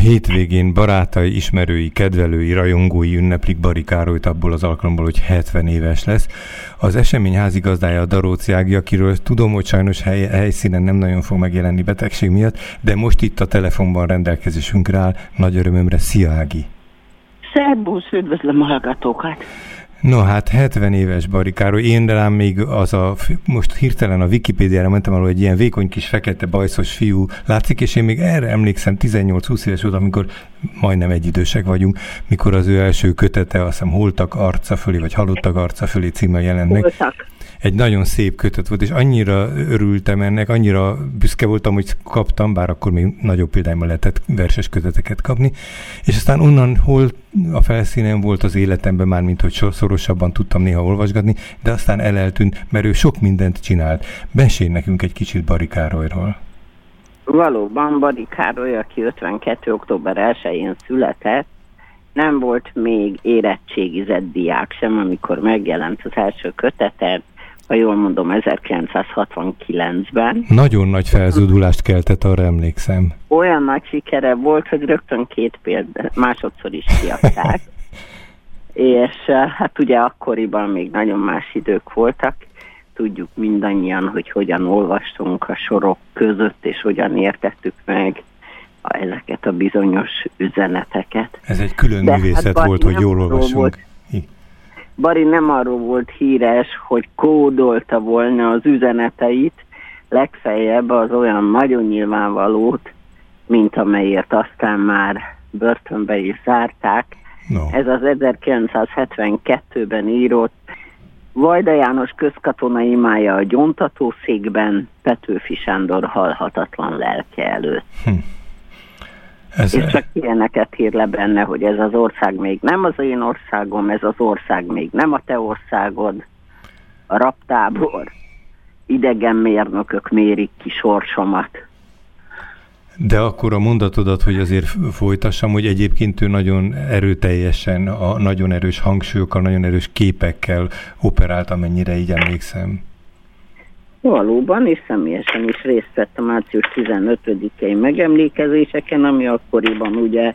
hétvégén barátai, ismerői, kedvelői, rajongói ünneplik Bari Károlyt abból az alkalomból, hogy 70 éves lesz. Az esemény házigazdája a Daróci Ági, akiről tudom, hogy sajnos hely, helyszínen nem nagyon fog megjelenni betegség miatt, de most itt a telefonban rendelkezésünkre áll. Nagy örömömre, szia Ági! Szerbusz, üdvözlöm a hallgatókat! No hát 70 éves Barikáról, én rám még az a, most hirtelen a Wikipédiára mentem alól egy ilyen vékony kis fekete bajszos fiú látszik, és én még erre emlékszem 18-20 éves volt, amikor majdnem egyidősek vagyunk, mikor az ő első kötete, azt hiszem Holtak arca fölé, vagy Halottak arca fölé címmel jelent meg. Holtak egy nagyon szép kötet volt, és annyira örültem ennek, annyira büszke voltam, hogy kaptam, bár akkor még nagyobb példányban lehetett verses köteteket kapni, és aztán onnan hol a felszínen volt az életemben már, mint hogy szorosabban tudtam néha olvasgatni, de aztán eleltűnt, mert ő sok mindent csinált. Mesélj nekünk egy kicsit Bari. Valóban Bari Károly, aki 52. október 1-én született, nem volt még érettségizett diák sem, amikor megjelent az első kötetet, ha jól mondom, 1969-ben. Nagyon nagy felzúdulást keltett, arra emlékszem. Olyan nagy sikere volt, hogy rögtön két példa, másodszor is kiadták. és eh, hát ugye akkoriban még nagyon más idők voltak, tudjuk mindannyian, hogy hogyan olvastunk a sorok között, és hogyan értettük meg ezeket a bizonyos üzeneteket. Ez egy külön De művészet hát volt, hogy jól olvasunk. Volt, Bari nem arról volt híres, hogy kódolta volna az üzeneteit, legfeljebb az olyan nagyon nyilvánvalót, mint amelyért aztán már börtönbe is zárták. No. Ez az 1972-ben írott Vajda János közkatona imája a gyontatószékben Petőfi Sándor halhatatlan lelke előtt. Hm. Ez és csak ilyeneket ír le benne, hogy ez az ország még nem az én országom, ez az ország még nem a te országod, a raptábor, idegen mérnökök mérik ki sorsomat. De akkor a mondatodat, hogy azért folytassam, hogy egyébként ő nagyon erőteljesen, a nagyon erős hangsúlyokkal, nagyon erős képekkel operált, amennyire így emlékszem. Valóban, és személyesen is részt vett a március 15-i megemlékezéseken, ami akkoriban ugye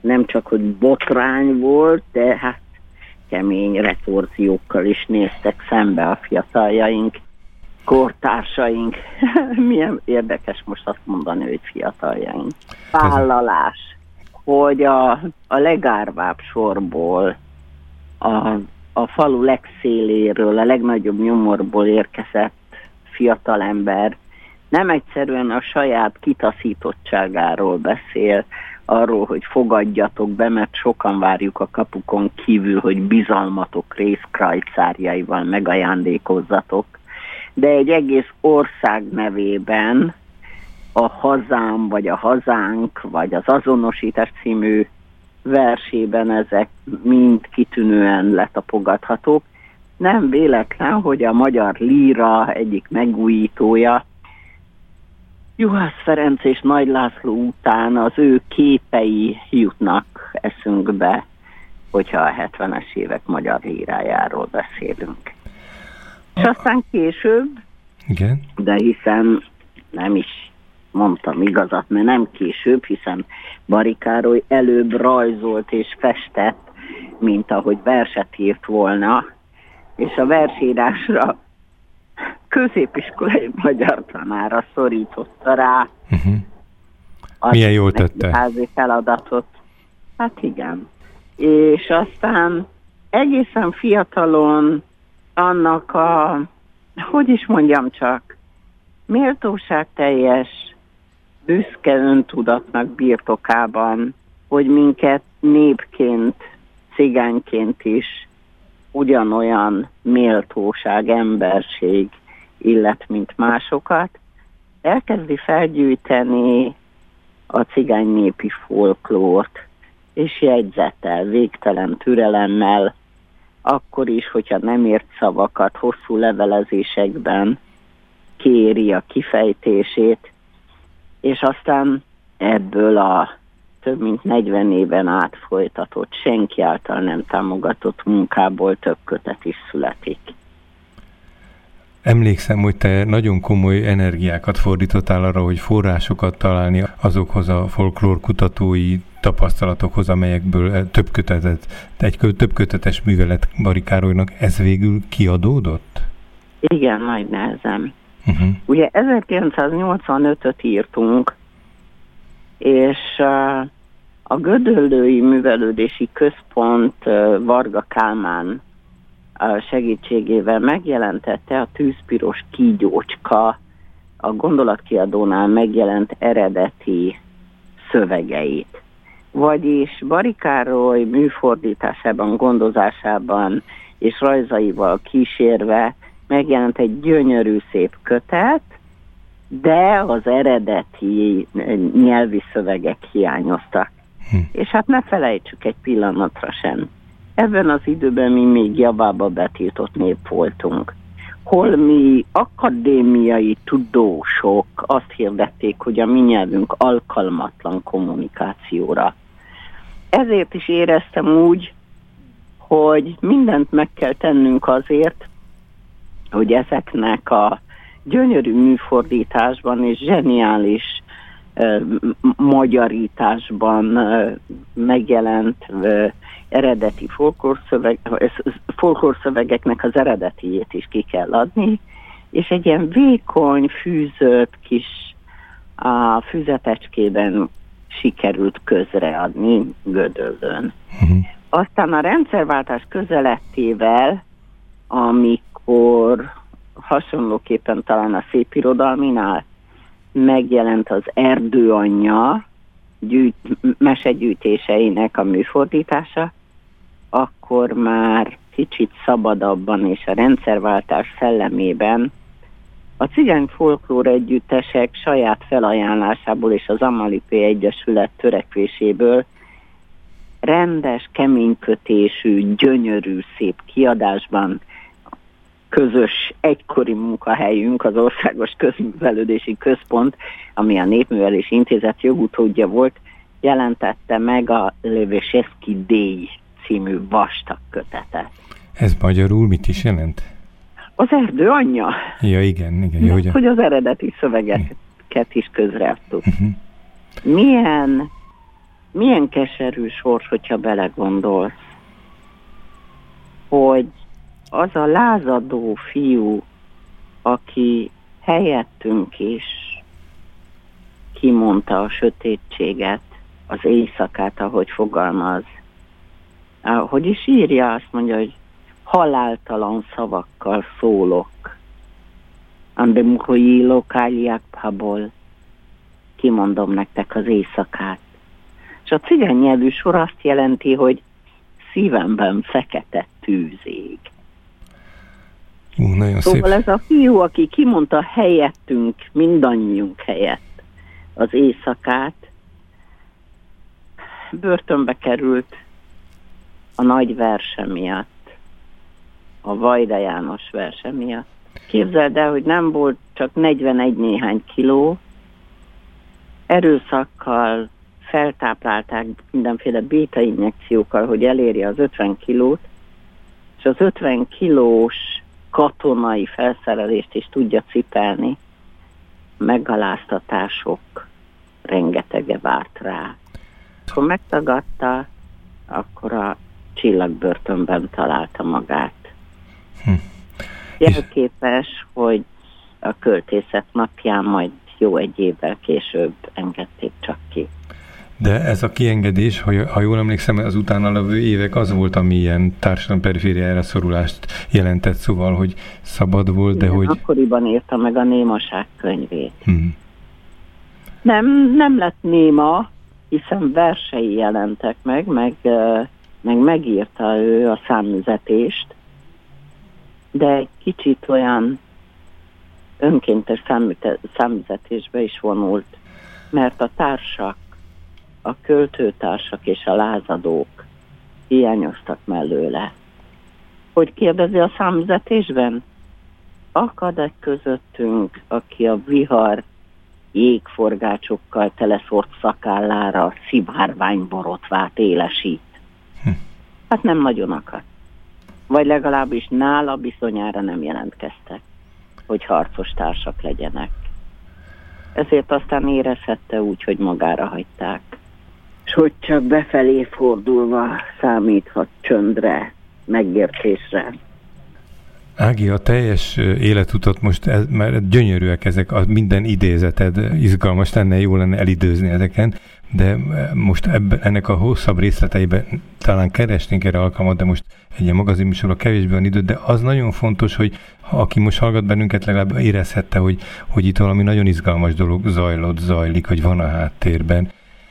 nem csak, hogy botrány volt, de hát kemény retorziókkal is néztek szembe a fiataljaink, kortársaink. Milyen érdekes most azt mondani, hogy fiataljaink. Vállalás, hogy a, a legárvább sorból, a, a falu legszéléről, a legnagyobb nyomorból érkezett fiatalember nem egyszerűen a saját kitaszítottságáról beszél, arról, hogy fogadjatok be, mert sokan várjuk a kapukon kívül, hogy bizalmatok részkrajcárjaival megajándékozzatok, de egy egész ország nevében a hazám, vagy a hazánk, vagy az azonosítás című versében ezek mind kitűnően letapogathatók, nem véletlen, hogy a magyar líra egyik megújítója, Juhász Ferenc és Nagy László után az ő képei jutnak eszünkbe, hogyha a 70-es évek magyar lírájáról beszélünk. És aztán később, Igen. de hiszen nem is mondtam igazat, mert nem később, hiszen Barikároly előbb rajzolt és festett, mint ahogy verset írt volna, és a versírásra középiskolai magyar tanára szorította rá. Uh-huh. Milyen jól tette? Házi feladatot. Hát igen. És aztán egészen fiatalon annak a, hogy is mondjam csak, méltóság teljes, büszke öntudatnak birtokában, hogy minket népként, cigányként is ugyanolyan méltóság, emberség illet, mint másokat, elkezdi felgyűjteni a cigány népi folklórt, és jegyzetel, végtelen türelemmel, akkor is, hogyha nem ért szavakat, hosszú levelezésekben kéri a kifejtését, és aztán ebből a több mint 40 éven át folytatott, senki által nem támogatott munkából több kötet is születik. Emlékszem, hogy te nagyon komoly energiákat fordítottál arra, hogy forrásokat találni azokhoz a folklór kutatói tapasztalatokhoz, amelyekből több kötetet, egy több kötetes művelet Barikárolynak, ez végül kiadódott? Igen, nagy nehezem. Uh-huh. Ugye 1985-öt írtunk, és a Gödöllői Művelődési Központ Varga Kálmán segítségével megjelentette a tűzpiros kígyócska a gondolatkiadónál megjelent eredeti szövegeit. Vagyis Barikároly műfordításában, gondozásában és rajzaival kísérve megjelent egy gyönyörű szép kötet, de az eredeti nyelvi szövegek hiányoztak. Hm. És hát ne felejtsük egy pillanatra sem. Ebben az időben mi még javába betiltott nép voltunk. Hol mi akadémiai tudósok azt hirdették, hogy a mi nyelvünk alkalmatlan kommunikációra. Ezért is éreztem úgy, hogy mindent meg kell tennünk azért, hogy ezeknek a gyönyörű műfordításban és zseniális uh, magyarításban uh, megjelent uh, eredeti folklórszövegeknek az eredetiét is ki kell adni, és egy ilyen vékony, fűzött kis a füzetecskében sikerült közreadni Gödöllön. Uh-huh. Aztán a rendszerváltás közelettével, amikor hasonlóképpen talán a szépirodalminál megjelent az erdőanyja gyűjt, mesegyűjtéseinek a műfordítása, akkor már kicsit szabadabban és a rendszerváltás szellemében a cigány folklór együttesek saját felajánlásából és az Amalipé Egyesület törekvéséből rendes, keménykötésű, gyönyörű, szép kiadásban közös egykori munkahelyünk, az Országos Közművelődési Központ, ami a Népművelési Intézet jogutódja volt, jelentette meg a Lövéseszki Déj című vastag kötetet. Ez magyarul mit is jelent? Az erdő anyja. Ja, igen, igen. Jó, hogy, hogy az eredeti szövegeket is közreadtuk. Uh-huh. Milyen, milyen keserű sors, hogyha belegondolsz, hogy az a lázadó fiú, aki helyettünk is kimondta a sötétséget, az éjszakát, ahogy fogalmaz. Hogy is írja, azt mondja, hogy haláltalan szavakkal szólok. Ande mukoyi lokáliák pabol. Kimondom nektek az éjszakát. És a cigány nyelvű sor azt jelenti, hogy szívemben fekete tűzég. Ú, nagyon szóval szép. ez a fiú, aki kimondta helyettünk, mindannyiunk helyett az éjszakát, börtönbe került a nagy verse miatt, a Vajda János verse miatt. Képzeld el, hogy nem volt csak 41 néhány kiló, erőszakkal feltáplálták mindenféle béta injekciókkal, hogy elérje az 50 kilót, és az 50 kilós katonai felszerelést is tudja cipelni, megaláztatások rengetege várt rá. Akkor megtagadta, akkor a csillagbörtönben találta magát. Hm. Jelképes, hogy a költészet napján majd jó egy évvel később engedték csak ki. De ez a kiengedés, ha, ha jól emlékszem, az utána levő évek az volt, ami ilyen társadalom perifériára szorulást jelentett, szóval, hogy szabad volt, de Igen, hogy... akkoriban írta meg a némaság könyvét. Hmm. Nem, nem lett néma, hiszen versei jelentek meg, meg, meg megírta ő a számüzetést, de egy kicsit olyan önkéntes számüzetésbe is vonult, mert a társak a költőtársak és a lázadók hiányoztak mellőle. Hogy kérdezi a számzetésben? Akad egy közöttünk, aki a vihar jégforgácsokkal teleszort szakállára szivárvány borotvát élesít. Hm. Hát nem nagyon akad. Vagy legalábbis nála bizonyára nem jelentkeztek. hogy harcos társak legyenek. Ezért aztán érezhette úgy, hogy magára hagyták. Hogy csak befelé fordulva számíthat csöndre, megértésre. Ági, a teljes életutat most, ez, mert gyönyörűek ezek, a minden idézeted, izgalmas lenne, jó lenne elidőzni ezeken, de most ebben, ennek a hosszabb részleteiben talán keresnénk erre alkalmat, de most egy ilyen magazinműsorra kevésbé van idő, de az nagyon fontos, hogy aki most hallgat bennünket, legalább érezhette, hogy, hogy itt valami nagyon izgalmas dolog zajlott, zajlik, hogy van a háttérben.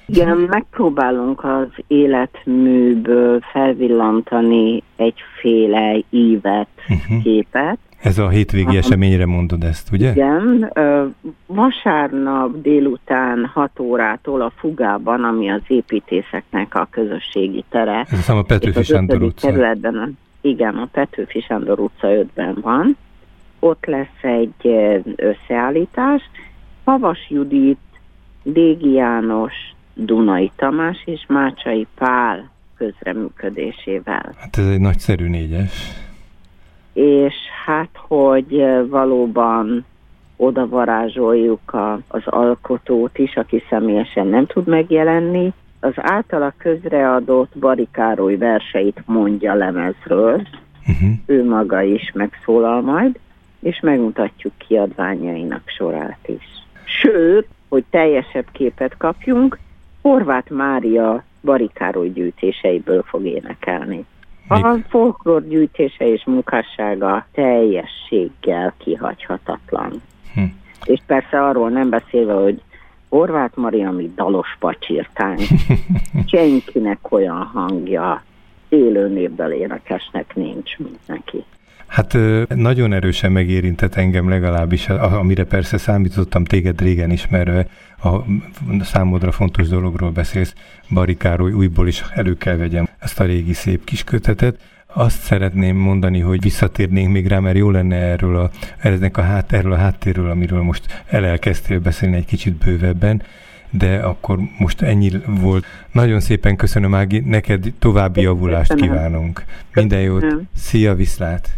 Igen, megpróbálunk az életműből felvillantani egyféle ívet, uh-huh. képet. Ez a hétvégi eseményre mondod ezt, ugye? Igen. Vasárnap délután 6 órától a Fugában, ami az építészeknek a közösségi tere. Ez a Petőfi Sándor utca. Területben, igen, a Petőfi Sándor utca 5-ben van. Ott lesz egy összeállítás. Havas Judit, Dégi János, Dunai Tamás és Mácsai Pál közreműködésével. Hát ez egy nagyszerű négyes. És hát, hogy valóban oda varázsoljuk a, az alkotót is, aki személyesen nem tud megjelenni, az általa közreadott Barikároly verseit mondja lemezről, uh-huh. ő maga is megszólal majd, és megmutatjuk kiadványainak sorát is. Sőt, hogy teljesebb képet kapjunk, Horváth Mária Barikároly gyűjtéseiből fog énekelni. A folklór gyűjtése és munkássága teljességgel kihagyhatatlan. Hm. És persze arról nem beszélve, hogy Horváth Maria, mi dalos pacsirtány. Senkinek olyan hangja, élő névből énekesnek nincs, mint neki. Hát nagyon erősen megérintett engem legalábbis, amire persze számítottam téged régen ismerve, a számodra fontos dologról beszélsz, Barikáról újból is elő kell vegyem ezt a régi szép kis kötetet. Azt szeretném mondani, hogy visszatérnénk még rá, mert jó lenne erről a, erről a, hát, erről a háttérről, amiről most elelkezdtél beszélni egy kicsit bővebben de akkor most ennyi volt. Nagyon szépen köszönöm, Ági, neked további javulást kívánunk. Minden jót, szia, viszlát!